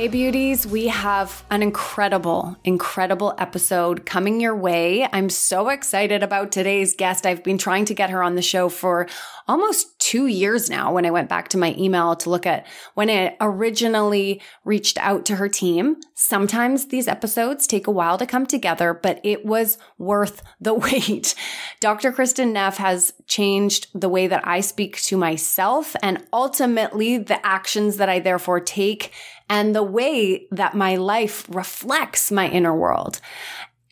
Hey, beauties, we have an incredible, incredible episode coming your way. I'm so excited about today's guest. I've been trying to get her on the show for almost two years now when I went back to my email to look at when I originally reached out to her team. Sometimes these episodes take a while to come together, but it was worth the wait. Dr. Kristin Neff has changed the way that I speak to myself and ultimately the actions that I therefore take and the way that my life reflects my inner world.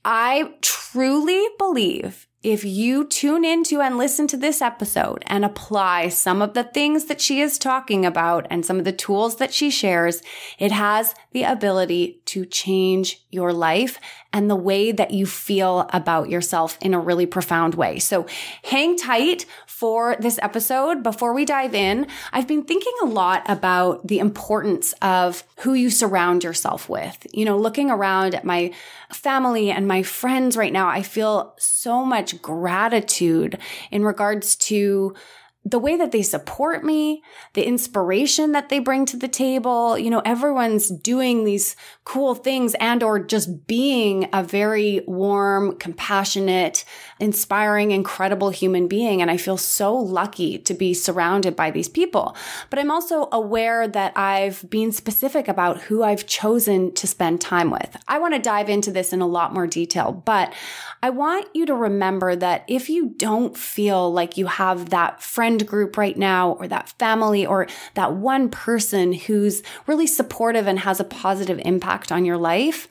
I truly believe if you tune into and listen to this episode and apply some of the things that she is talking about and some of the tools that she shares, it has the ability to change your life and the way that you feel about yourself in a really profound way. So hang tight for this episode. Before we dive in, I've been thinking a lot about the importance of who you surround yourself with. You know, looking around at my family and my friends right now, I feel so much gratitude in regards to the way that they support me, the inspiration that they bring to the table, you know, everyone's doing these cool things and or just being a very warm, compassionate, inspiring, incredible human being. And I feel so lucky to be surrounded by these people. But I'm also aware that I've been specific about who I've chosen to spend time with. I want to dive into this in a lot more detail, but I want you to remember that if you don't feel like you have that friend group right now or that family or that one person who's really supportive and has a positive impact on your life,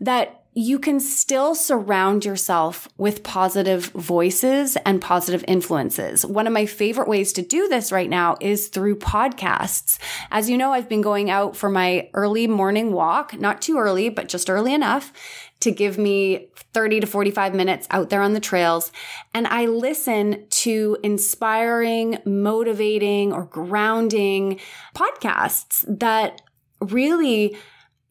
that you can still surround yourself with positive voices and positive influences. One of my favorite ways to do this right now is through podcasts. As you know, I've been going out for my early morning walk, not too early, but just early enough to give me 30 to 45 minutes out there on the trails. And I listen to inspiring, motivating, or grounding podcasts that really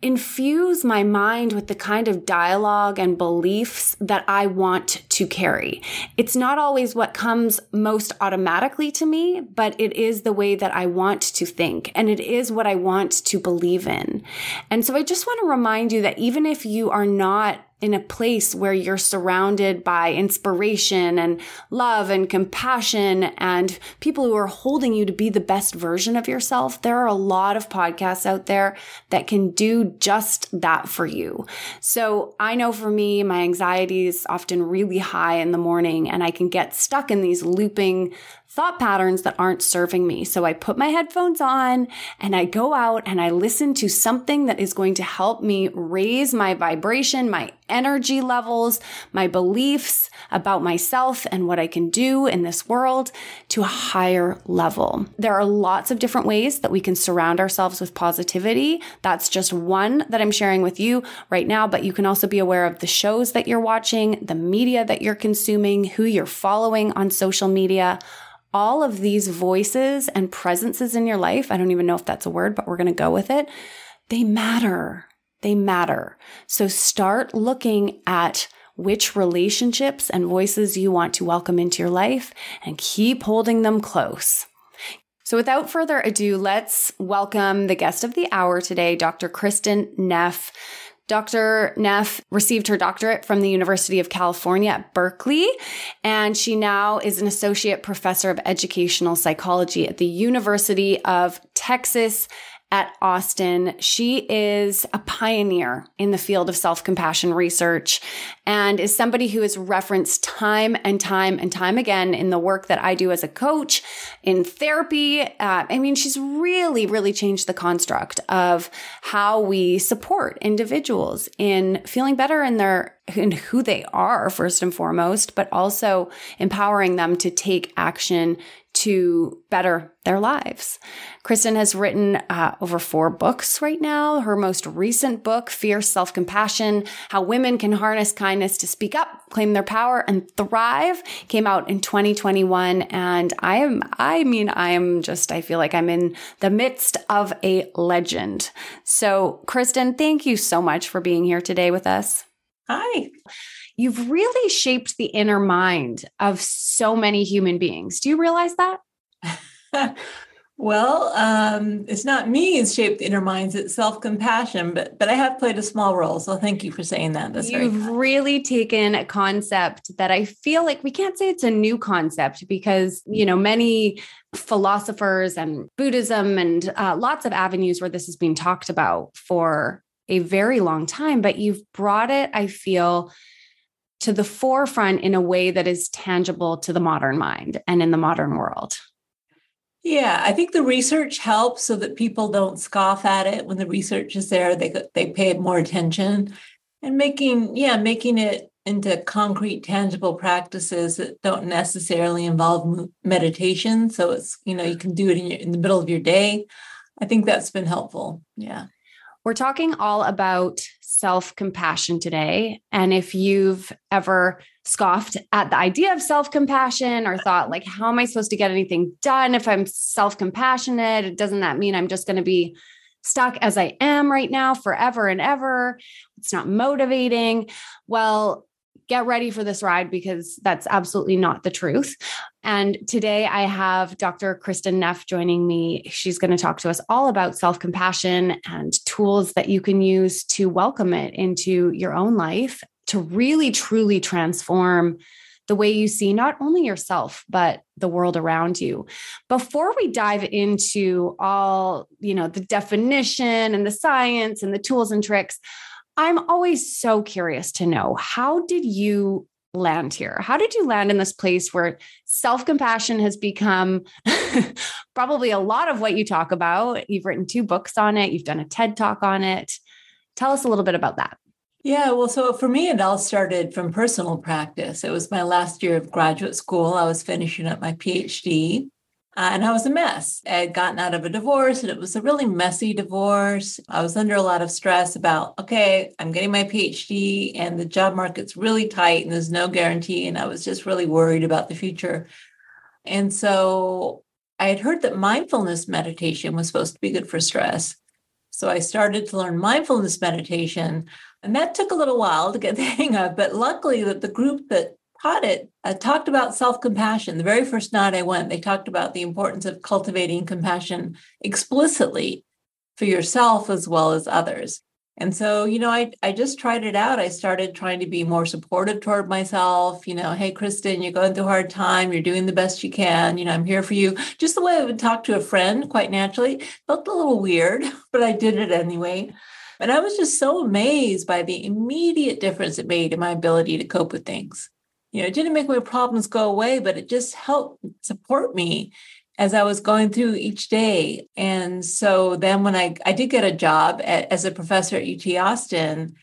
infuse my mind with the kind of dialogue and beliefs that I want to carry. It's not always what comes most automatically to me, but it is the way that I want to think and it is what I want to believe in. And so I just want to remind you that even if you are not in a place where you're surrounded by inspiration and love and compassion and people who are holding you to be the best version of yourself, there are a lot of podcasts out there that can do just that for you. So I know for me, my anxiety is often really high in the morning and I can get stuck in these looping thought patterns that aren't serving me. So I put my headphones on and I go out and I listen to something that is going to help me raise my vibration, my energy levels, my beliefs about myself and what I can do in this world to a higher level. There are lots of different ways that we can surround ourselves with positivity. That's just one that I'm sharing with you right now, but you can also be aware of the shows that you're watching, the media that you're consuming, who you're following on social media all of these voices and presences in your life, I don't even know if that's a word, but we're going to go with it. They matter. They matter. So start looking at which relationships and voices you want to welcome into your life and keep holding them close. So without further ado, let's welcome the guest of the hour today, Dr. Kristin Neff. Dr. Neff received her doctorate from the University of California at Berkeley, and she now is an associate professor of educational psychology at the University of Texas at Austin. She is a pioneer in the field of self compassion research and is somebody who is referenced time and time and time again in the work that I do as a coach in therapy. Uh, I mean, she's really, really changed the construct of how we support individuals in feeling better in their in who they are first and foremost, but also empowering them to take action to better their lives. Kristin has written uh, over four books right now. Her most recent book, Fierce Self Compassion How Women Can Harness Kindness to Speak Up, Claim Their Power, and Thrive, came out in 2021. And I am, I mean, I am just, I feel like I'm in the midst of a legend. So, Kristin, thank you so much for being here today with us. Hi you've really shaped the inner mind of so many human beings. Do you realize that? well, um, it's not me who's shaped the inner minds, it's self-compassion, but but I have played a small role. So thank you for saying that. That's You've really taken a concept that I feel like we can't say it's a new concept because, you know, many philosophers and Buddhism and uh, lots of avenues where this has been talked about for a very long time, but you've brought it, I feel, to the forefront in a way that is tangible to the modern mind and in the modern world. Yeah, I think the research helps so that people don't scoff at it when the research is there. They they pay more attention, and making yeah making it into concrete, tangible practices that don't necessarily involve meditation. So it's you know you can do it in, your, in the middle of your day. I think that's been helpful. Yeah. We're talking all about self compassion today. And if you've ever scoffed at the idea of self compassion or thought, like, how am I supposed to get anything done if I'm self compassionate? Doesn't that mean I'm just going to be stuck as I am right now forever and ever? It's not motivating. Well, get ready for this ride because that's absolutely not the truth. And today I have Dr. Kristin Neff joining me. She's going to talk to us all about self compassion and tools that you can use to welcome it into your own life to really, truly transform the way you see not only yourself but the world around you before we dive into all you know the definition and the science and the tools and tricks I'm always so curious to know how did you land here? How did you land in this place where self compassion has become probably a lot of what you talk about? You've written two books on it, you've done a TED talk on it. Tell us a little bit about that. Yeah, well, so for me, it all started from personal practice. It was my last year of graduate school. I was finishing up my PhD. Uh, and I was a mess. I had gotten out of a divorce and it was a really messy divorce. I was under a lot of stress about, okay, I'm getting my PhD and the job market's really tight and there's no guarantee. And I was just really worried about the future. And so I had heard that mindfulness meditation was supposed to be good for stress. So I started to learn mindfulness meditation. And that took a little while to get the hang of. But luckily, that the group that taught it uh, talked about self-compassion. The very first night i went they talked about the importance of cultivating compassion explicitly for yourself as well as others. And so you know i i just tried it out. I started trying to be more supportive toward myself you know hey kristin you're going through a hard time. You're doing the best you can. You know i'm here for you. Just the way i would talk to a friend quite naturally. Felt a little weird but i did it anyway. And I was just so amazed by the immediate difference it made in my ability to cope with things you know, it didn't make my problems go away, but it just helped support me as I was going through each day. And so then when I, I did get a job at, as a professor at UT Austin,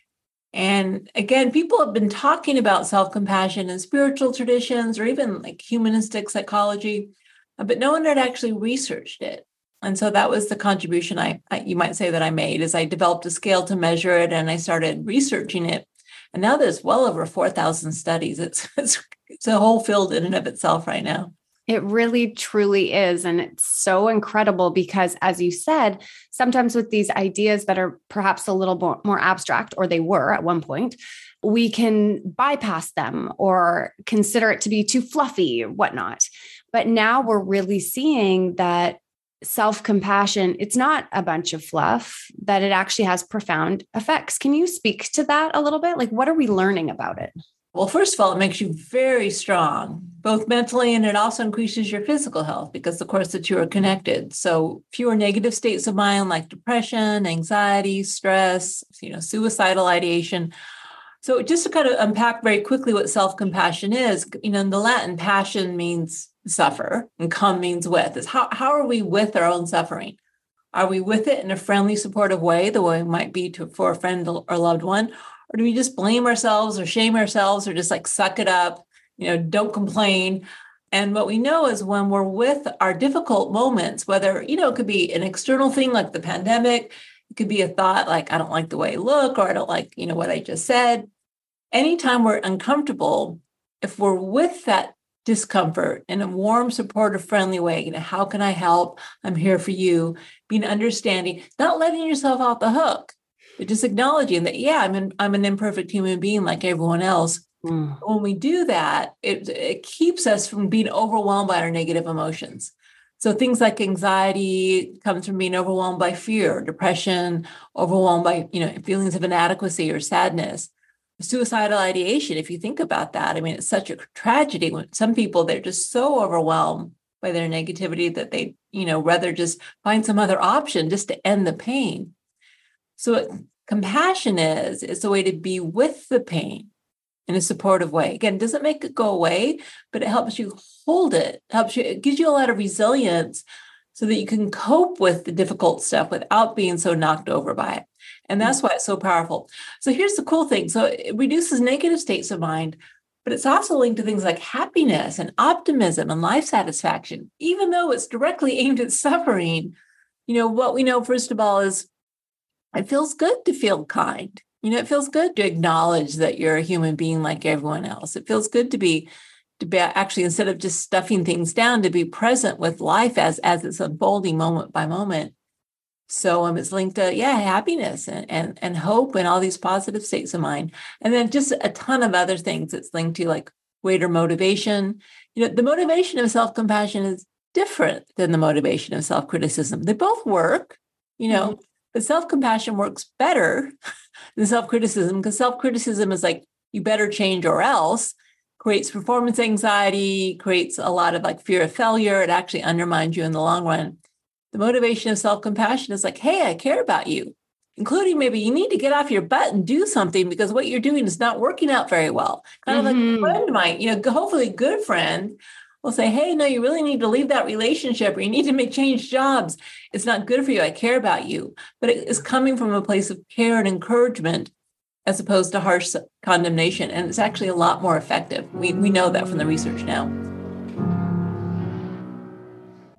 and again, people have been talking about self compassion and spiritual traditions or even like humanistic psychology, but no one had actually researched it. And so that was the contribution I, I you might say that I made is I developed a scale to measure it and I started researching it and now there's well over 4,000 studies. It's, it's, it's a whole field in and of itself right now. It really truly is. And it's so incredible because, as you said, sometimes with these ideas that are perhaps a little more, more abstract, or they were at one point, we can bypass them or consider it to be too fluffy, whatnot. But now we're really seeing that self compassion, it's not a bunch of fluff, that it actually has profound effects. Can you speak to that a little bit? Like, what are we learning about it? Well, first of all, it makes you very strong, both mentally and it also increases your physical health because, of course, the two are connected. So, fewer negative states of mind like depression, anxiety, stress, you know, suicidal ideation. So, just to kind of unpack very quickly what self compassion is, you know, in the Latin, passion means suffer and come means with. Is how, how are we with our own suffering? Are we with it in a friendly, supportive way, the way it might be to, for a friend or loved one? Or do we just blame ourselves or shame ourselves or just like suck it up, you know, don't complain? And what we know is when we're with our difficult moments, whether, you know, it could be an external thing like the pandemic, it could be a thought like, I don't like the way I look, or I don't like, you know, what I just said. Anytime we're uncomfortable, if we're with that discomfort in a warm, supportive, friendly way, you know, how can I help? I'm here for you. Being understanding, not letting yourself off the hook but just acknowledging that yeah i'm an, i'm an imperfect human being like everyone else mm. when we do that it, it keeps us from being overwhelmed by our negative emotions so things like anxiety comes from being overwhelmed by fear depression overwhelmed by you know feelings of inadequacy or sadness suicidal ideation if you think about that i mean it's such a tragedy when some people they're just so overwhelmed by their negativity that they you know rather just find some other option just to end the pain so, what compassion is, is a way to be with the pain in a supportive way. Again, doesn't make it go away, but it helps you hold it, helps you, it gives you a lot of resilience so that you can cope with the difficult stuff without being so knocked over by it. And that's why it's so powerful. So here's the cool thing. So it reduces negative states of mind, but it's also linked to things like happiness and optimism and life satisfaction. Even though it's directly aimed at suffering, you know, what we know, first of all, is it feels good to feel kind. You know, it feels good to acknowledge that you're a human being like everyone else. It feels good to be to be actually instead of just stuffing things down to be present with life as as it's unfolding moment by moment so um, it's linked to yeah happiness and, and and hope and all these positive states of mind and then just a ton of other things it's linked to like greater motivation you know the motivation of self-compassion is different than the motivation of self-criticism they both work you know mm-hmm. But self compassion works better than self criticism because self criticism is like, you better change or else, creates performance anxiety, creates a lot of like fear of failure. It actually undermines you in the long run. The motivation of self compassion is like, hey, I care about you, including maybe you need to get off your butt and do something because what you're doing is not working out very well. Kind mm-hmm. of like a mm-hmm. friend might, you know, hopefully a good friend will say, Hey, no, you really need to leave that relationship or you need to make change jobs. It's not good for you. I care about you. But it is coming from a place of care and encouragement as opposed to harsh condemnation. And it's actually a lot more effective. We, we know that from the research now.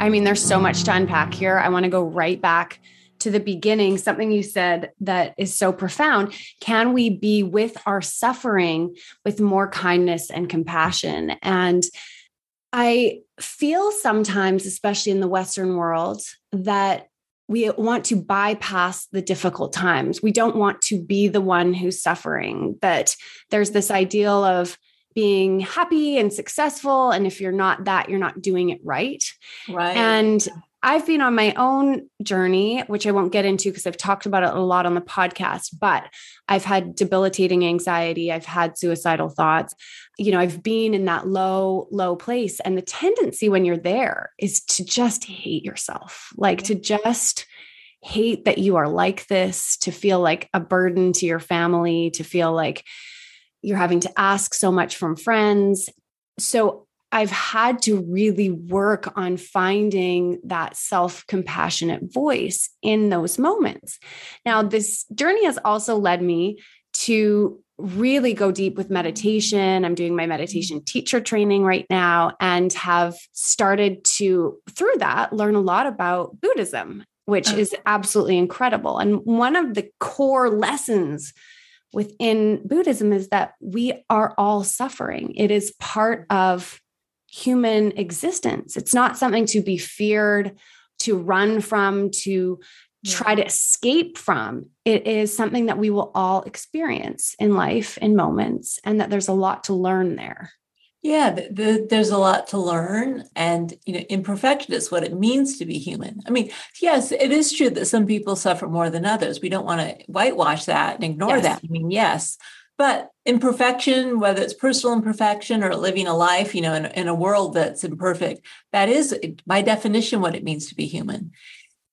I mean, there's so much to unpack here. I want to go right back to the beginning, something you said that is so profound. Can we be with our suffering with more kindness and compassion? And I feel sometimes, especially in the Western world, that we want to bypass the difficult times. We don't want to be the one who's suffering. That there's this ideal of being happy and successful. And if you're not that, you're not doing it right. Right. And I've been on my own journey, which I won't get into because I've talked about it a lot on the podcast, but I've had debilitating anxiety. I've had suicidal thoughts. You know, I've been in that low, low place. And the tendency when you're there is to just hate yourself, like to mm-hmm. just hate that you are like this, to feel like a burden to your family, to feel like you're having to ask so much from friends. So I've had to really work on finding that self compassionate voice in those moments. Now, this journey has also led me to really go deep with meditation. I'm doing my meditation teacher training right now and have started to, through that, learn a lot about Buddhism, which oh. is absolutely incredible. And one of the core lessons within Buddhism is that we are all suffering. It is part of human existence. It's not something to be feared, to run from, to try to escape from. It is something that we will all experience in life in moments, and that there's a lot to learn there. Yeah, the, the, there's a lot to learn, and you know, imperfection is what it means to be human. I mean, yes, it is true that some people suffer more than others. We don't want to whitewash that and ignore Yes. that. I mean, yes, but imperfection, whether it's personal imperfection or living a life, you know, in, in a world that's imperfect, that is by definition what it means to be human.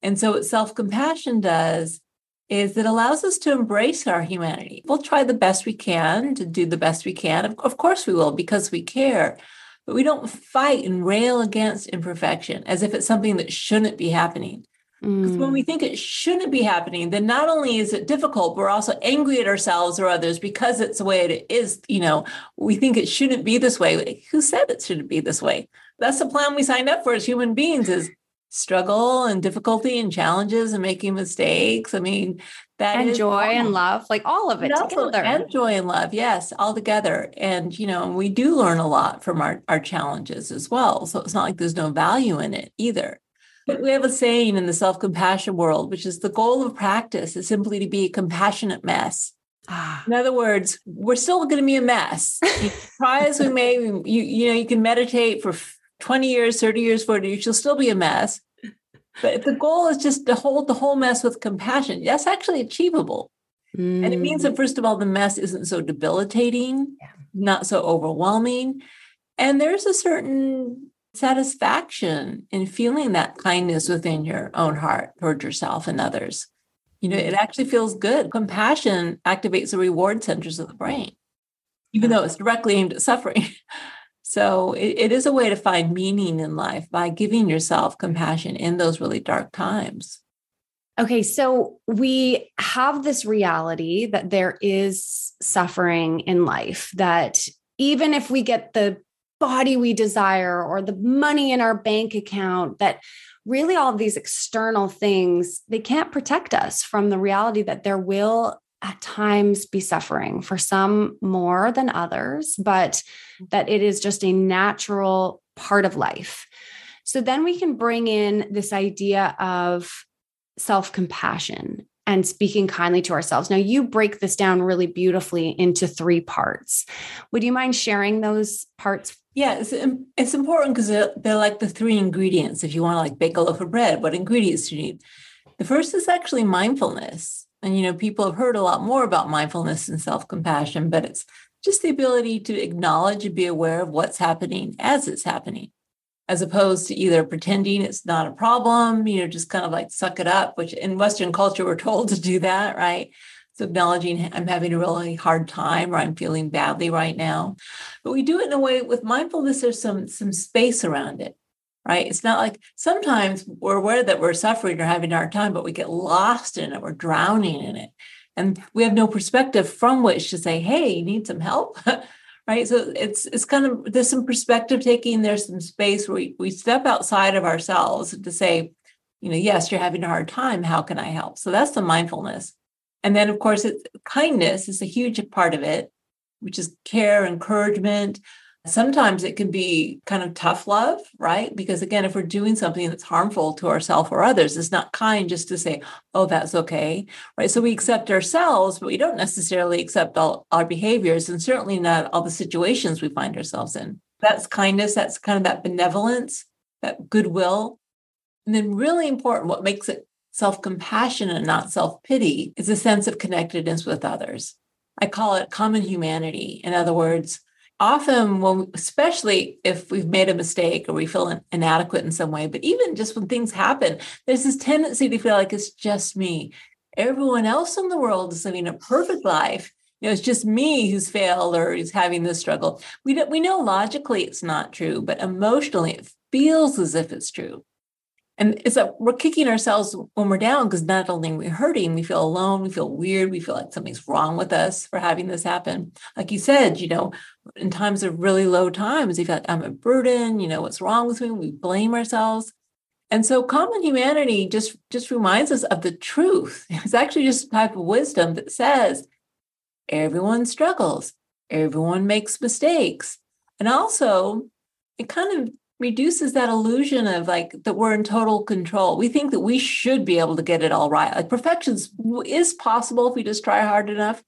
And so, what self compassion does is it allows us to embrace our humanity. We'll try the best we can to do the best we can. Of, of course, we will because we care, but we don't fight and rail against imperfection as if it's something that shouldn't be happening. Because when Mm. we think it shouldn't be happening, then not only is it difficult, but we're also angry at ourselves or others because it's the way it is. You know, we think it shouldn't be this way. Who said it shouldn't be this way? That's the plan we signed up for as human beings is struggle and difficulty and challenges and making mistakes. I mean, that and joy and love, like all of it And also- together. and joy and love, yes, all together. And you know, we do learn a lot from our, our challenges as well. So it's not like there's no value in it either. But we have a saying in the self-compassion world, which is the goal of practice is simply to be a compassionate mess. Ah, In other words, we're still going to be a mess. Try as we may, you you know, you can meditate for 20 years, 30 years, 40 years, you'll still be a mess. But the goal is just to hold the whole mess with compassion, that's actually achievable. And it means mm. that, first of all, the mess isn't so debilitating, not so overwhelming. And there's a certain satisfaction in feeling that kindness within your own heart towards yourself and others. You know, it actually feels good. Compassion activates the reward centers of the brain, even though it's directly aimed at suffering. So it, it is a way to find meaning in life by giving yourself compassion in those really dark times. Okay, so we have this reality that there is suffering in life, that even if we get the body we desire or the money in our bank account, that really all of these external things, they can't protect us from the reality that there will at times be suffering for some more than others, but that it is just a natural part of life. So then we can bring in this idea of self compassion and speaking kindly to ourselves. Now, you break this down really beautifully into three parts. Would you mind sharing those parts? Yeah, it's, um, it's important because they're, they're like the three ingredients. If you want to like bake a loaf of bread, what ingredients do you need? The first is actually mindfulness. And, you know, people have heard a lot more about mindfulness and self compassion, but it's just the ability to acknowledge and be aware of what's happening as it's happening, as opposed to either pretending it's not a problem, you know, just kind of like suck it up, which in Western culture, we're told to do that, right? So acknowledging I'm having a really hard time or I'm feeling badly right now. But we do it in a way with mindfulness, there's some some space around it right? It's not like sometimes we're aware that we're suffering or having a hard time, but we get lost in it, we're drowning in it. And we have no perspective from which to say, hey, you need some help. right. So it's it's kind of there's some perspective taking, there's some space where we, we step outside of ourselves to say, you know, yes, you're having a hard time. How can I help? So that's the mindfulness. And then of course it's kindness is a huge part of it, which is care, encouragement, Sometimes it can be kind of tough love, right? Because again, if we're doing something that's harmful to ourselves or others, it's not kind just to say, oh, that's okay, right? So we accept ourselves, but we don't necessarily accept all our behaviors and certainly not all the situations we find ourselves in. That's kindness, that's kind of that benevolence, that goodwill. And then, really important, what makes it self compassion and not self pity is a sense of connectedness with others. I call it common humanity. In other words, often when especially if we've made a mistake or we feel inadequate in some way but even just when things happen there's this tendency to feel like it's just me. Everyone else in the world is living a perfect life. You know it's just me who's failed or is having this struggle. We don't we know logically it's not true but emotionally it feels as if it's true and it's that we're kicking ourselves when we're down because not only we're we hurting, we feel alone, we feel weird, we feel like something's wrong with us for having this happen. Like you said, you know, in times of really low times, you feel I'm a burden, you know, what's wrong with me? We blame ourselves. And so common humanity just, just reminds us of the truth. It's actually just a type of wisdom that says everyone struggles, everyone makes mistakes. And also, it kind of reduces that illusion of like that we're in total control. We think that we should be able to get it all right. Like perfection is possible if we just try hard enough.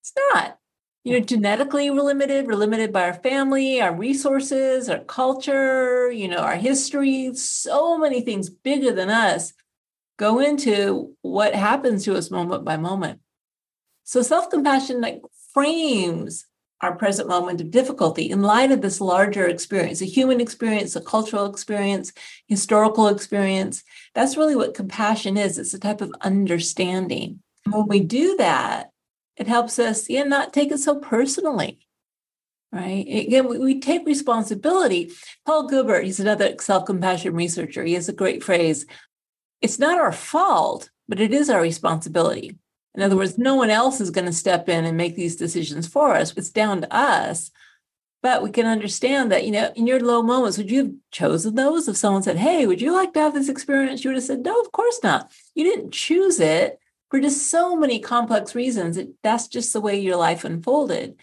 It's not. You know, genetically we're limited. We're limited by our family, our resources, our culture, you know, our history. So many things bigger than us go into what happens to us moment by moment. So self-compassion like frames our present moment of difficulty in light of this larger experience, a human experience, a cultural experience, historical experience. That's really what compassion is. It's a type of understanding. When we do that, it helps us, yeah, not take it so personally. Right. Again, we, we take responsibility. Paul Gilbert, he's another self compassion researcher. He has a great phrase it's not our fault, but it is our responsibility. In other words, no one else is going to step in and make these decisions for us. It's down to us. But we can understand that, you know, in your low moments, would you have chosen those? If someone said, Hey, would you like to have this experience? You would have said, No, of course not. You didn't choose it for just so many complex reasons. That's just the way your life unfolded.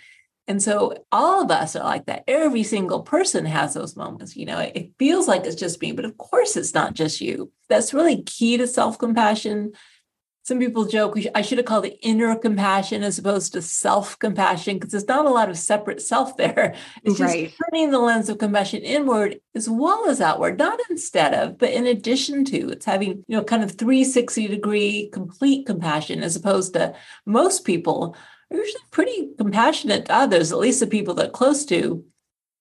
And so all of us are like that. Every single person has those moments. You know, it, it feels like it's just me, but of course it's not just you. That's really key to self compassion some people joke I should have called it inner compassion as opposed to self compassion because there's not a lot of separate self there. It's just right. turning the lens of compassion inward as well as outward, not instead of, but in addition to. It's having, you know, kind of 360 degree complete compassion as opposed to most people are usually pretty compassionate to others, at least the people that are close to,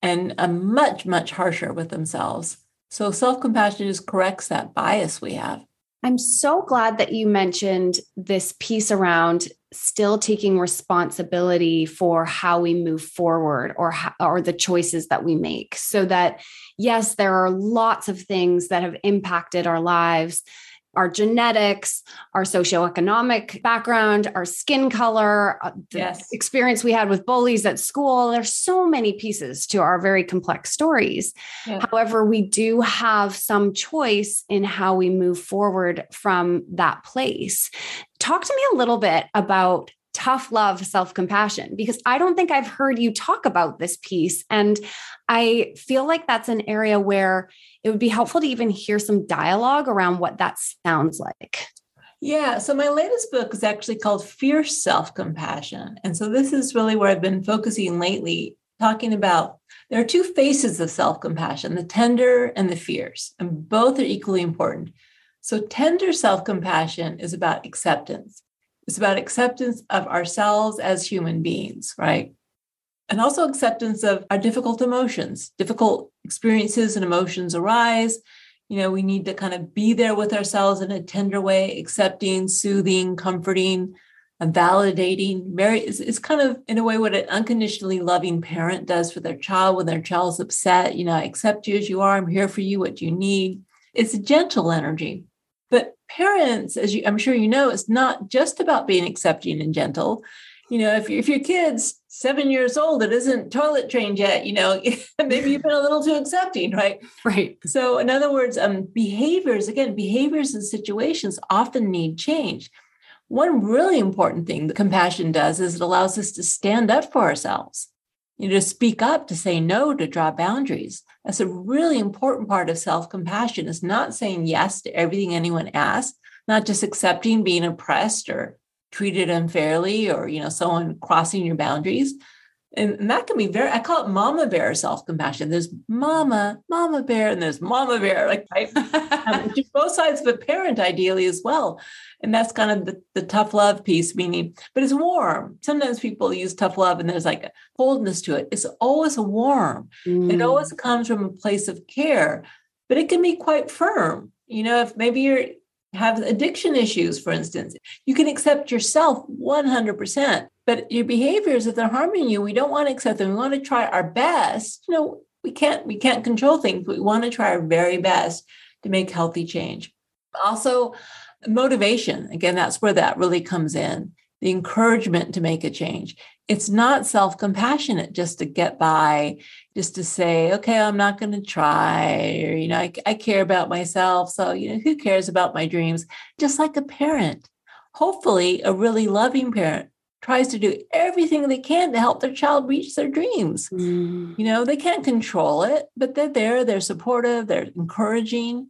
and are much, much harsher with themselves. So self compassion just corrects that bias we have. I'm so glad that you mentioned this piece around still taking responsibility for how we move forward or how, or the choices that we make so that yes there are lots of things that have impacted our lives our genetics, our socioeconomic background, our skin color, uh, the yes. experience we had with bullies at school. There's so many pieces to our very complex stories. Yeah. However, we do have some choice in how we move forward from that place. Talk to me a little bit about tough love, self compassion, because I don't think I've heard you talk about this piece. And I feel like that's an area where it would be helpful to even hear some dialogue around what that sounds like. Yeah. So my latest book is actually called Fierce Self Compassion. And so this is really where I've been focusing lately, talking about there are two faces of self compassion the tender and the fierce, and both are equally important. So, tender self compassion is about acceptance It's about acceptance of ourselves as human beings, right? And also acceptance of our difficult emotions. Difficult experiences and emotions arise. You know, we need to kind of be there with ourselves in a tender way, accepting, soothing, comforting, and validating. Very, it's, kind of in a way what an unconditionally loving parent does for their child when their child's upset. You know, I accept you as you are. I'm here for you. What you need. It's a gentle energy. Parents, as you, I'm sure you know, it's not just about being accepting and gentle. You know, if, if your kid's seven years old that isn't toilet trained yet, you know, maybe you've been a little too accepting, right? Right. So, in other words, um, behaviors, again, behaviors and situations often need change. One really important thing that compassion does is it allows us to stand up for ourselves, you know, to speak up, to say no, to draw boundaries. That's a really important part of self compassion is not saying yes to everything anyone asks, not just accepting being oppressed or treated unfairly or, you know, someone crossing your boundaries, and that can be very, I call it mama bear self compassion. There's mama, mama bear, and there's mama bear, like right? um, both sides of a parent, ideally, as well. And that's kind of the, the tough love piece, meaning, but it's warm. Sometimes people use tough love and there's like a coldness to it. It's always a warm. Mm. It always comes from a place of care, but it can be quite firm. You know, if maybe you're have addiction issues, for instance, you can accept yourself 100%. But your behaviors, if they're harming you, we don't want to accept them. We want to try our best. You know, we can't we can't control things, but we want to try our very best to make healthy change. Also, motivation. Again, that's where that really comes in. The encouragement to make a change. It's not self compassionate just to get by, just to say, okay, I'm not going to try, or, you know, I, I care about myself. So, you know, who cares about my dreams? Just like a parent. Hopefully, a really loving parent tries to do everything they can to help their child reach their dreams. Mm. You know, they can't control it, but they're there, they're supportive, they're encouraging.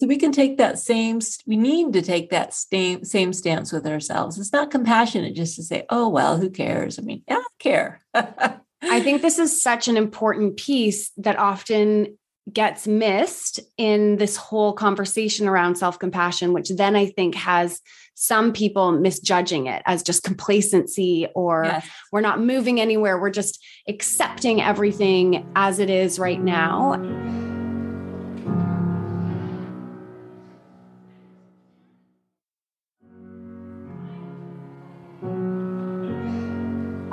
So we can take that same, we need to take that same, same stance with ourselves. It's not compassionate just to say, oh, well, who cares? I mean, I don't care. I think this is such an important piece that often gets missed in this whole conversation around self compassion, which then I think has some people misjudging it as just complacency or yes. we're not moving anywhere. We're just accepting everything as it is right now.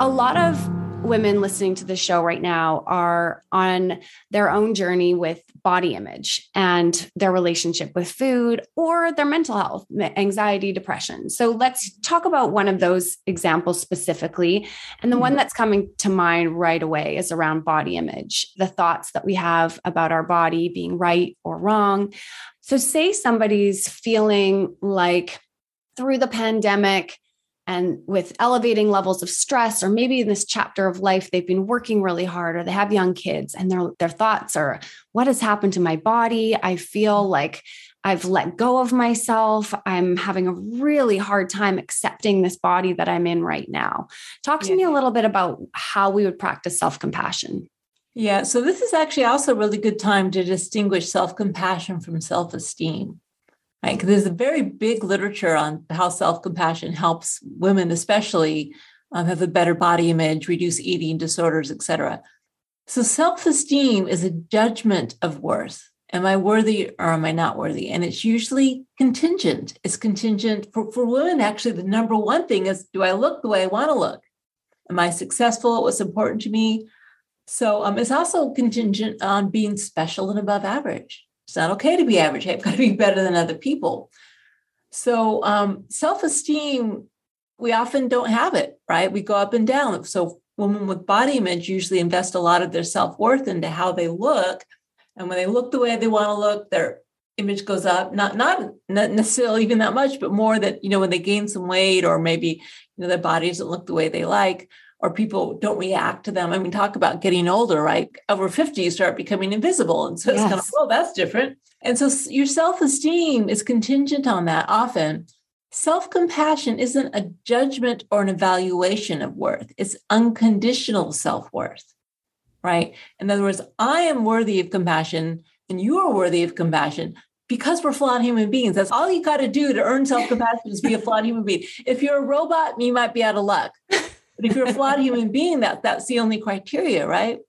A lot of women listening to the show right now are on their own journey with body image and their relationship with food or their mental health, anxiety, depression. So let's talk about one of those examples specifically. And the one mm-hmm. that's coming to mind right away is around body image, the thoughts that we have about our body being right or wrong. So, say somebody's feeling like through the pandemic, and with elevating levels of stress or maybe in this chapter of life they've been working really hard or they have young kids and their their thoughts are what has happened to my body? I feel like i've let go of myself. I'm having a really hard time accepting this body that i'm in right now. Talk to yeah. me a little bit about how we would practice self-compassion. Yeah so this is actually also a really good time to distinguish self-compassion from self-esteem right? Because there's a very big literature on how self compassion helps women, especially, um, have a better body image, reduce eating disorders, etc. So self esteem is a judgment of worth. Am I worthy or am I not worthy? And it's usually contingent. It's contingent for, for women. Actually, the number one thing is do I look the way I want to look? Am I successful at what's important to me? So um, it's also contingent on being special and above average. It's not okay to be average. I've got to be better than other people. So um, self-esteem, we often don't have it, right? We go up and down. So women with body image usually invest a lot of their self-worth into how they look. And when they look the way they want to look, their image goes up, not, not not necessarily even that much, but more that, you know, when they gain some weight or maybe, you know, their body doesn't look the way they like, or people don't react to them. I mean, talk about getting older, right? Over 50, you start becoming invisible. And so it's yes. kind of, well, that's different. And so your self esteem is contingent on that often. Self compassion isn't a judgment or an evaluation of worth, it's unconditional self worth, right? In other words, I am worthy of compassion and you are worthy of compassion because we're flawed human beings. That's all you got to do to earn self compassion is be a flawed human being. If you're a robot, you might be out of luck. But if you're a flawed human being, that, that's the only criteria, right?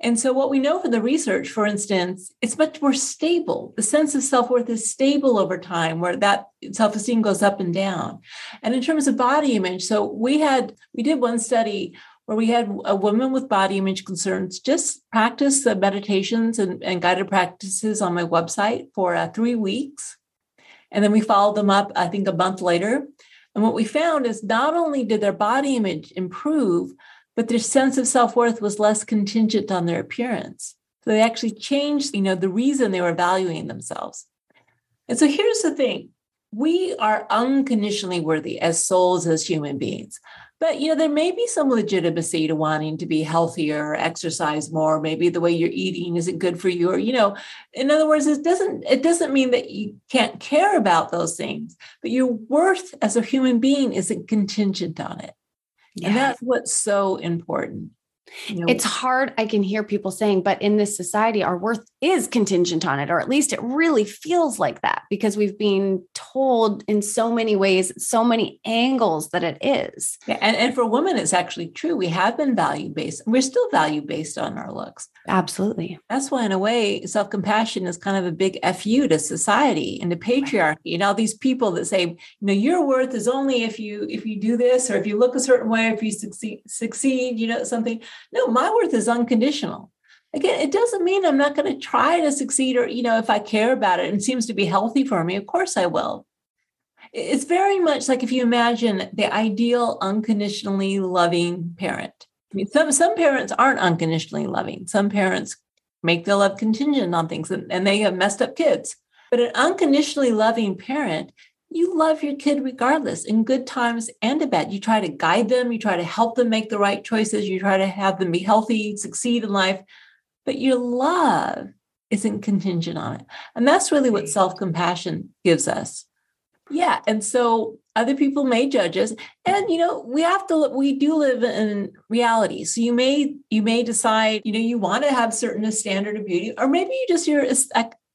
And so, what we know from the research, for instance, it's much more stable. The sense of self worth is stable over time, where that self esteem goes up and down. And in terms of body image, so we had, we did one study where we had a woman with body image concerns just practice the meditations and, and guided practices on my website for uh, three weeks. And then we followed them up, I think, a month later. And what we found is not only did their body image improve, but their sense of self-worth was less contingent on their appearance. So they actually changed, you know, the reason they were valuing themselves. And so here's the thing. We are unconditionally worthy as souls, as human beings. But you know, there may be some legitimacy to wanting to be healthier, exercise more. Maybe the way you're eating isn't good for you, or you know, in other words, it doesn't it doesn't mean that you can't care about those things, but your worth as a human being isn't contingent on it. Yeah. And that's what's so important. It's hard. I can hear people saying, but in this society, our worth is contingent on it, or at least it really feels like that because we've been told in so many ways, so many angles that it is. Yeah, and, and for women, it's actually true. We have been value based. We're still value based on our looks. Absolutely. That's why, in a way, self compassion is kind of a big fu to society and to patriarchy and all these people that say, you know, your worth is only if you if you do this or if you look a certain way, if you succeed, succeed, you know, something. No, my worth is unconditional. Again, it doesn't mean I'm not going to try to succeed or, you know, if I care about it and seems to be healthy for me, of course I will. It's very much like if you imagine the ideal unconditionally loving parent. I mean, some, some parents aren't unconditionally loving. Some parents make their love contingent on things and, and they have messed up kids. But an unconditionally loving parent you love your kid regardless in good times and in bad. You try to guide them, you try to help them make the right choices, you try to have them be healthy, succeed in life, but your love isn't contingent on it. And that's really what self compassion gives us. Yeah. And so other people may judge us and you know we have to we do live in reality so you may you may decide you know you want to have certain standard of beauty or maybe you just you're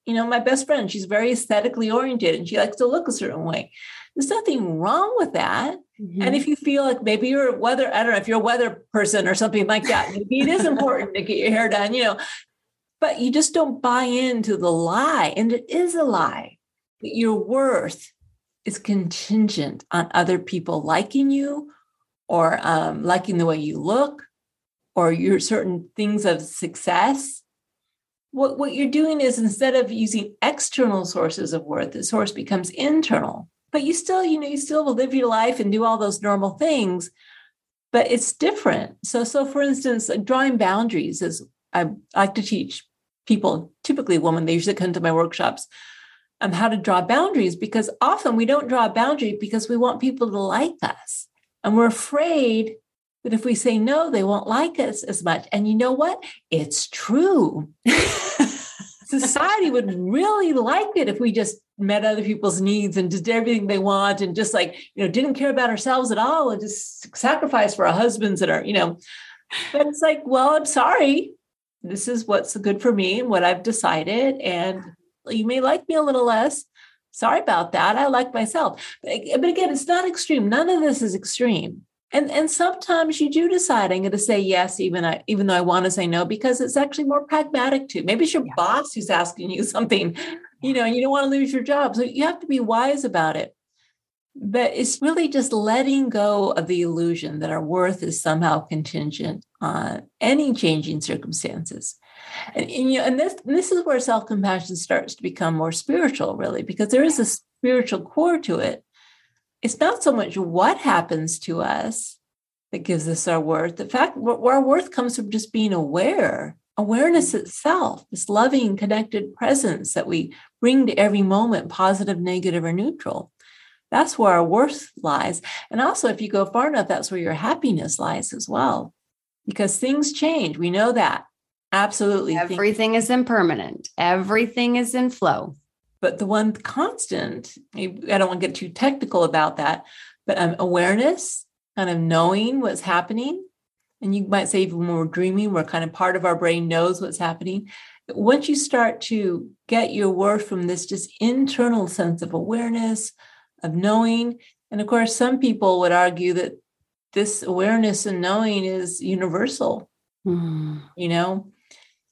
you know, my best friend, she's very aesthetically oriented and she likes to look a certain way. There's nothing wrong with that. Mm-hmm. And if you feel like maybe you're a weather, I don't know if you're a weather person or something like that, maybe it is important to get your hair done, you know, but you just don't buy into the lie. And it is a lie that your worth is contingent on other people liking you or um, liking the way you look or your certain things of success what, what you're doing is instead of using external sources of worth, the source becomes internal. But you still, you know, you still will live your life and do all those normal things, but it's different. So, so for instance, drawing boundaries is I like to teach people, typically women, they usually come to my workshops, um, how to draw boundaries because often we don't draw a boundary because we want people to like us. And we're afraid that if we say no, they won't like us as much. And you know what? It's true. Society would really like it if we just met other people's needs and did everything they want and just like, you know, didn't care about ourselves at all and just sacrifice for our husbands that are, you know. But it's like, well, I'm sorry. This is what's good for me and what I've decided. And you may like me a little less. Sorry about that. I like myself. But, but again, it's not extreme. None of this is extreme and and sometimes you do decide i'm going to say yes even i even though i want to say no because it's actually more pragmatic too maybe it's your yeah. boss who's asking you something you know and you don't want to lose your job so you have to be wise about it. But it's really just letting go of the illusion that our worth is somehow contingent on any changing circumstances. And, and you know and this this is where self-compassion starts to become more spiritual really because there is a spiritual core to it it's not so much what happens to us that gives us our worth. The fact our worth comes from just being aware, awareness mm-hmm. itself, this loving, connected presence that we bring to every moment, positive, negative, or neutral. That's where our worth lies. And also, if you go far enough, that's where your happiness lies as well, because things change. We know that. Absolutely. Everything is impermanent, everything is in flow. But the one constant, I don't want to get too technical about that, but um, awareness, kind of knowing what's happening. And you might say, even when we're dreaming, we're kind of part of our brain knows what's happening. once you start to get your worth from this just internal sense of awareness, of knowing, and of course, some people would argue that this awareness and knowing is universal. Mm. You know,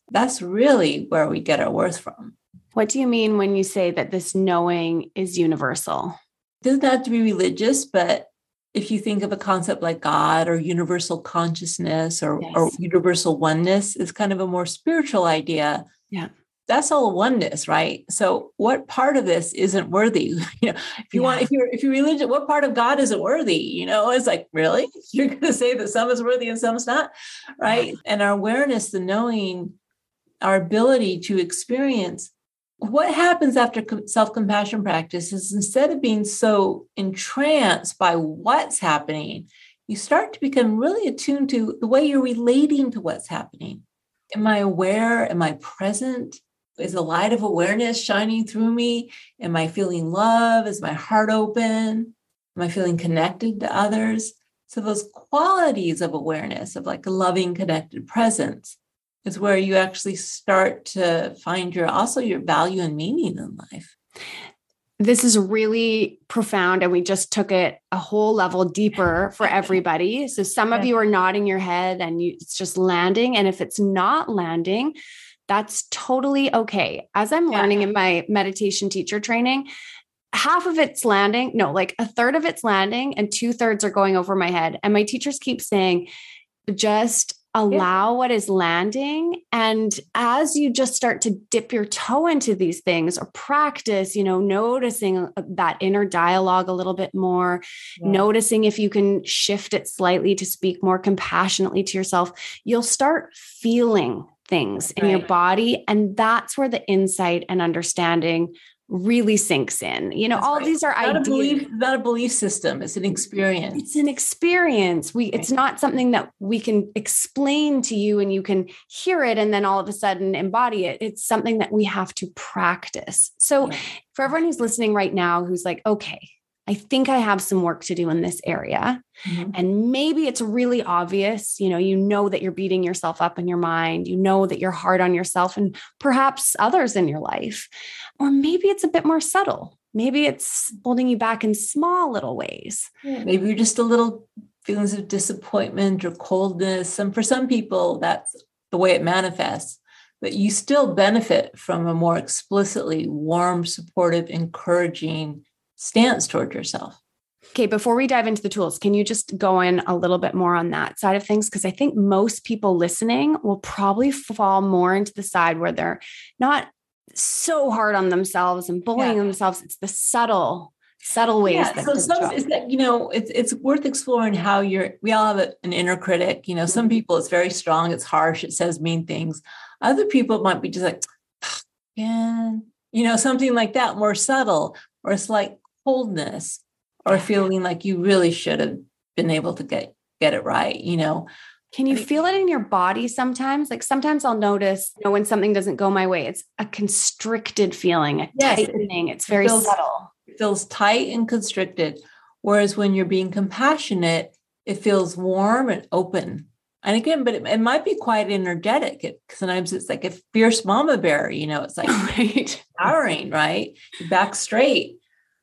that's really where we get our worth from. What do you mean when you say that this knowing is universal? It doesn't have to be religious, but if you think of a concept like God or universal consciousness or, yes. or universal oneness, it's kind of a more spiritual idea. Yeah. That's all oneness, right? So what part of this isn't worthy? You know, if you yeah. want, if you're if you're religious, what part of God isn't worthy? You know, it's like, really? You're gonna say that some is worthy and some is not, right? And our awareness, the knowing, our ability to experience what happens after self compassion practice is instead of being so entranced by what's happening, you start to become really attuned to the way you're relating to what's happening. Am I aware? Am I present? Is the light of awareness shining through me? Am I feeling love? Is my heart open? Am I feeling connected to others? So, those qualities of awareness, of like a loving, connected presence, is where you actually start to find your also your value and meaning in life. This is really profound, and we just took it a whole level deeper for everybody. So, some of you are nodding your head and you, it's just landing. And if it's not landing, that's totally okay. As I'm yeah. learning in my meditation teacher training, half of it's landing, no, like a third of it's landing, and two thirds are going over my head. And my teachers keep saying, just allow yeah. what is landing and as you just start to dip your toe into these things or practice you know noticing uh, that inner dialogue a little bit more yeah. noticing if you can shift it slightly to speak more compassionately to yourself you'll start feeling things in your body and that's where the insight and understanding really sinks in. You know, That's all right. these are not ideas. A belief, not a belief system. It's an experience. It's an experience. We it's not something that we can explain to you and you can hear it and then all of a sudden embody it. It's something that we have to practice. So for everyone who's listening right now who's like, okay, I think I have some work to do in this area. Mm-hmm. And maybe it's really obvious, you know, you know that you're beating yourself up in your mind, you know that you're hard on yourself and perhaps others in your life. Or maybe it's a bit more subtle. Maybe it's holding you back in small little ways. Yeah, maybe you're just a little feelings of disappointment or coldness. And for some people, that's the way it manifests. But you still benefit from a more explicitly warm, supportive, encouraging stance toward yourself. Okay, before we dive into the tools, can you just go in a little bit more on that side of things? Because I think most people listening will probably fall more into the side where they're not so hard on themselves and bullying yeah. themselves. It's the subtle, subtle ways. Yeah. so some is that you know it's it's worth exploring how you're. We all have an inner critic. You know, some people it's very strong, it's harsh, it says mean things. Other people might be just like, yeah, you know, something like that, more subtle, or it's like coldness or feeling like you really should have been able to get get it right you know? Can you feel it in your body sometimes? Like sometimes i'll notice you know when something doesn't go my way it's a constricted feeling a yes, tightening it's very it feels, subtle. it feels tight and constricted whereas when you're being compassionate it feels warm and open. And again but it, it might be quite energetic it, sometimes it's like a fierce mama bear you know it's like right. powering right? Back straight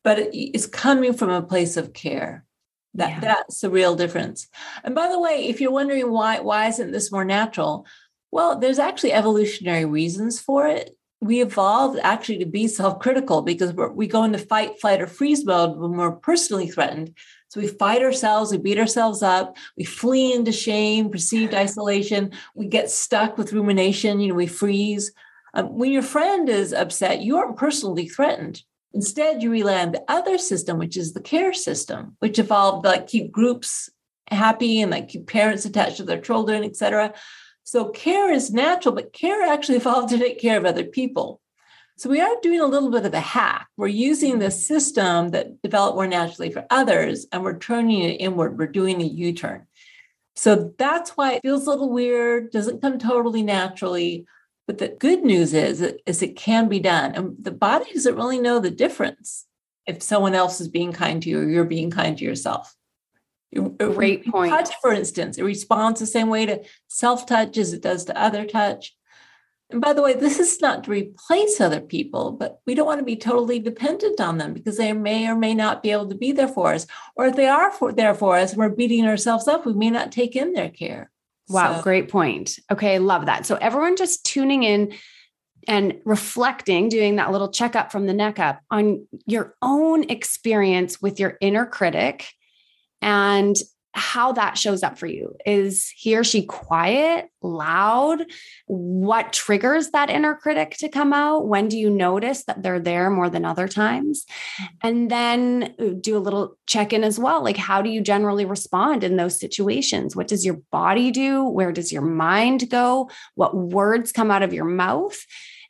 but it's coming from a place of care. That yeah. that's the real difference. And by the way, if you're wondering why why isn't this more natural? Well, there's actually evolutionary reasons for it. We evolved actually to be self-critical because we go into fight, flight, or freeze mode when we're personally threatened. So we fight ourselves, we beat ourselves up, we flee into shame, perceived isolation, we get stuck with rumination, you know, we freeze. Um, when your friend is upset, you aren't personally threatened. Instead, you rely on the other system, which is the care system, which evolved like keep groups happy and like keep parents attached to their children, etc. So care is natural, but care actually evolved to take care of other people. So we are doing a little bit of a hack. We're using the system that developed more naturally for others, and we're turning it inward. We're doing a U-turn. So that's why it feels a little weird, doesn't come totally naturally. But the good news is, is it can be done. And the body doesn't really know the difference if someone else is being kind to you or you're being kind to yourself. Great point. Touch, for instance, it responds the same way to self touch as it does to other touch. And by the way, this is not to replace other people, but we don't want to be totally dependent on them because they may or may not be able to be there for us. Or if they are for, there for us, we're beating ourselves up. We may not take in their care. Wow, so. great point. Okay, love that. So everyone just tuning in and reflecting, doing that little checkup from the neck up on your own experience with your inner critic and how that shows up for you. Is he or she quiet, loud? What triggers that inner critic to come out? When do you notice that they're there more than other times? Mm-hmm. And then uh, do a little check in as well. Like, how do you generally respond in those situations? What does your body do? Where does your mind go? What words come out of your mouth?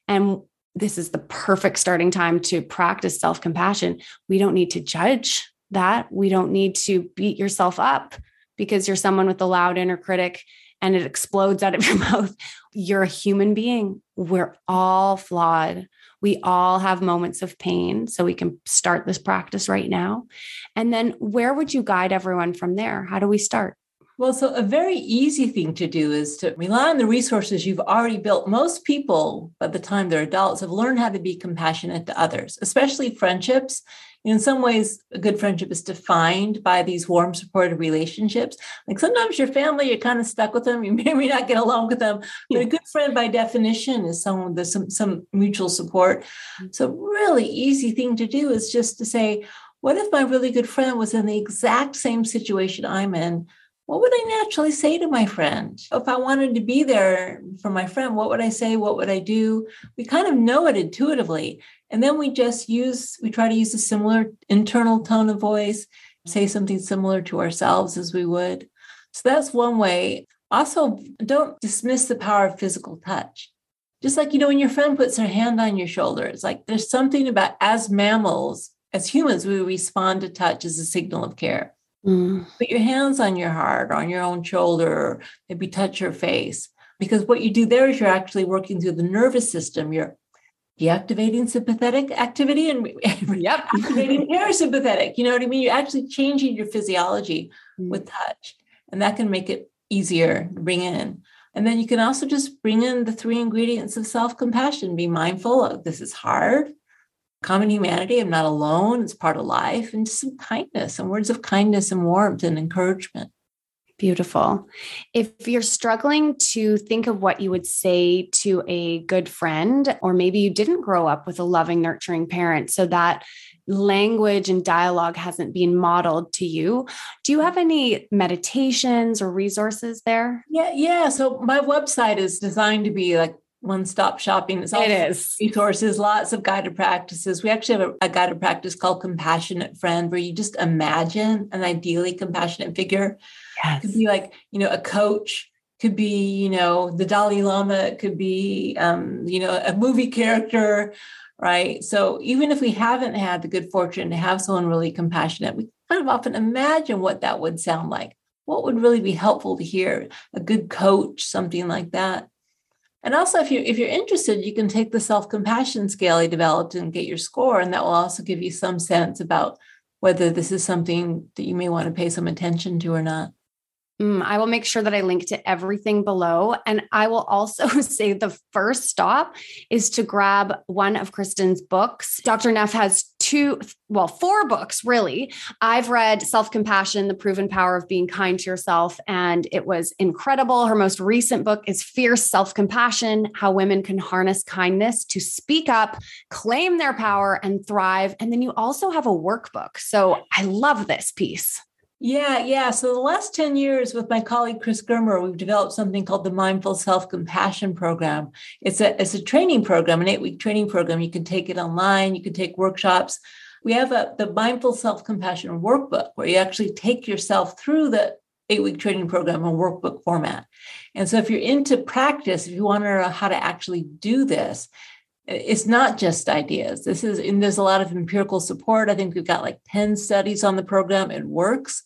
And this is the perfect starting time to practice self compassion. We don't need to judge that. We don't need to beat yourself up because you're someone with a loud inner critic and it explodes out of your mouth. You're a human being. We're all flawed. We all have moments of pain. So we can start this practice right now. And then where would you guide everyone from there? How do we start? Well, so a very easy thing to do is to rely on the resources you've already built. Most people, by the time they're adults, have learned how to be compassionate to others, especially friendships. In some ways, a good friendship is defined by these warm, supportive relationships. Like sometimes your family, you're kind of stuck with them. You may or may not get along with them, but a good friend, by definition, is someone with some, some mutual support. Mm. So, really easy thing to do is just to say, what if my really good friend was in the exact same situation I'm in? What would I naturally say to my friend? If I wanted to be there for my friend, what would I say? What would I do? We kind of know it intuitively. And then we just use, we try to use a similar internal tone of voice, say something similar to ourselves as we would. So that's one way. Also, don't dismiss the power of physical touch. Just like, you know, when your friend puts her hand on your shoulder, it's like there's something about as mammals, as humans, we respond to touch as a signal of care. Mm. Put your hands on your heart, on your own shoulder, maybe touch your face. Because what you do there is you're actually working through the nervous system. You're deactivating sympathetic activity and yep. activating parasympathetic. You know what I mean? You're actually changing your physiology mm. with touch. And that can make it easier to bring in. And then you can also just bring in the three ingredients of self compassion. Be mindful of this is hard common humanity. I'm not alone. It's part of life, and just some kindness and words of kindness and warmth and encouragement. Beautiful. If you're struggling to think of what you would say to a good friend, or maybe you didn't grow up with a loving, nurturing parent, so that language and dialogue hasn't been modeled to you, do you have any meditations or resources there? Yeah, yeah. So my website is designed to be like one-stop shopping. It's all it is. resources, lots of guided practices. We actually have a, a, guided practice called Compassionate Friend, where you just imagine an ideally compassionate figure. Yes. It could be like, you know, a coach, could be, you know, the Dalai Lama, it could be um, you know, a movie character, right? So even if we haven't had the good fortune to have someone really compassionate, we kind of often imagine what that would sound like. What would really be helpful to hear? A good coach, something like that. And also, if you if you're interested, you can take the self compassion scale I developed and get your score, and that will also give you some sense about whether this is something that you may want to pay some attention to or not. Mm, I will make sure that I link to everything below. And I will also say the first stop is to grab one of Kristin's books. Dr. Neff has two, well, four books really. I've read Self Compassion, The Proven Power of Being Kind to Yourself, and it was incredible. Her most recent book is Fierce Self Compassion How Women Can Harness Kindness to Speak Up, Claim Their Power, and Thrive. And then you also have a workbook. So I love this piece. Yeah, yeah. So the last 10 years with my colleague Chris Germer, we've developed something called the Mindful Self-Compassion Program. It's a it's a training program, an eight-week training program. You can take it online, you can take workshops. We have a the Mindful Self-Compassion workbook where you actually take yourself through the eight-week training program in workbook format. And so if you're into practice, if you want to know how to actually do this, it's not just ideas. This is, and there's a lot of empirical support. I think we've got like 10 studies on the program. It works.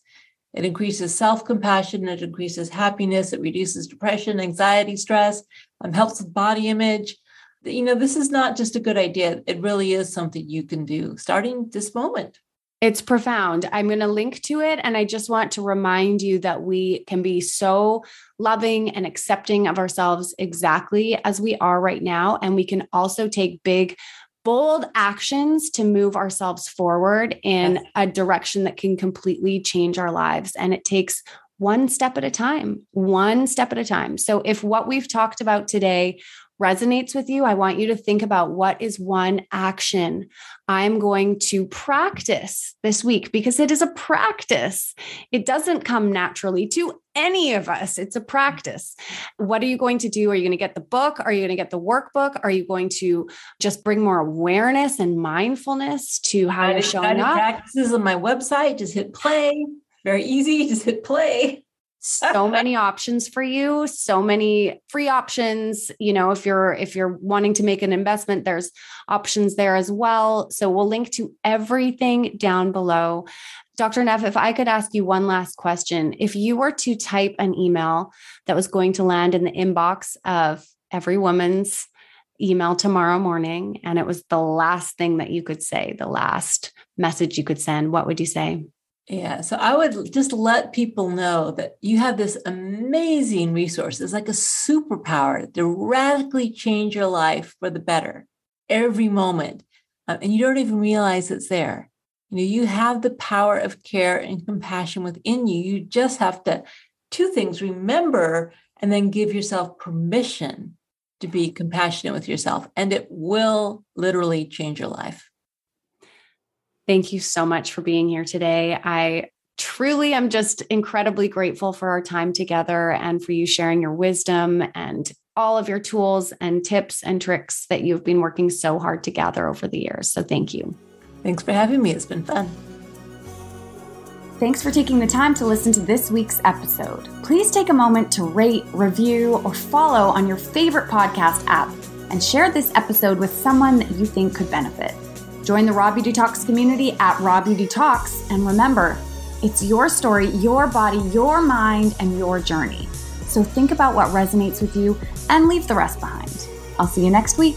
It increases self compassion, it increases happiness, it reduces depression, anxiety, stress, um, helps with body image. You know, this is not just a good idea, it really is something you can do starting this moment. It's profound. I'm going to link to it. And I just want to remind you that we can be so loving and accepting of ourselves exactly as we are right now. And we can also take big, bold actions to move ourselves forward in yes. a direction that can completely change our lives. And it takes one step at a time, one step at a time. So, if what we've talked about today resonates with you, I want you to think about what is one action I'm going to practice this week because it is a practice. It doesn't come naturally to any of us. It's a practice. What are you going to do? Are you going to get the book? Are you going to get the workbook? Are you going to just bring more awareness and mindfulness to how you're showing up? Practices on my website. Just hit play. Very easy. Just hit play so many options for you so many free options you know if you're if you're wanting to make an investment there's options there as well. So we'll link to everything down below. Dr neff if i could ask you one last question. If you were to type an email that was going to land in the inbox of every woman's email tomorrow morning and it was the last thing that you could say the last message you could send what would you say yeah. So I would just let people know that you have this amazing resource. It's like a superpower to radically change your life for the better every moment. Uh, and you don't even realize it's there. You know, you have the power of care and compassion within you. You just have to, two things, remember and then give yourself permission to be compassionate with yourself. And it will literally change your life. Thank you so much for being here today. I truly am just incredibly grateful for our time together and for you sharing your wisdom and all of your tools and tips and tricks that you've been working so hard to gather over the years. So thank you. Thanks for having me. It's been fun. Thanks for taking the time to listen to this week's episode. Please take a moment to rate, review, or follow on your favorite podcast app and share this episode with someone that you think could benefit. Join the Raw Beauty Talks community at Raw Beauty Talks. And remember, it's your story, your body, your mind, and your journey. So think about what resonates with you and leave the rest behind. I'll see you next week.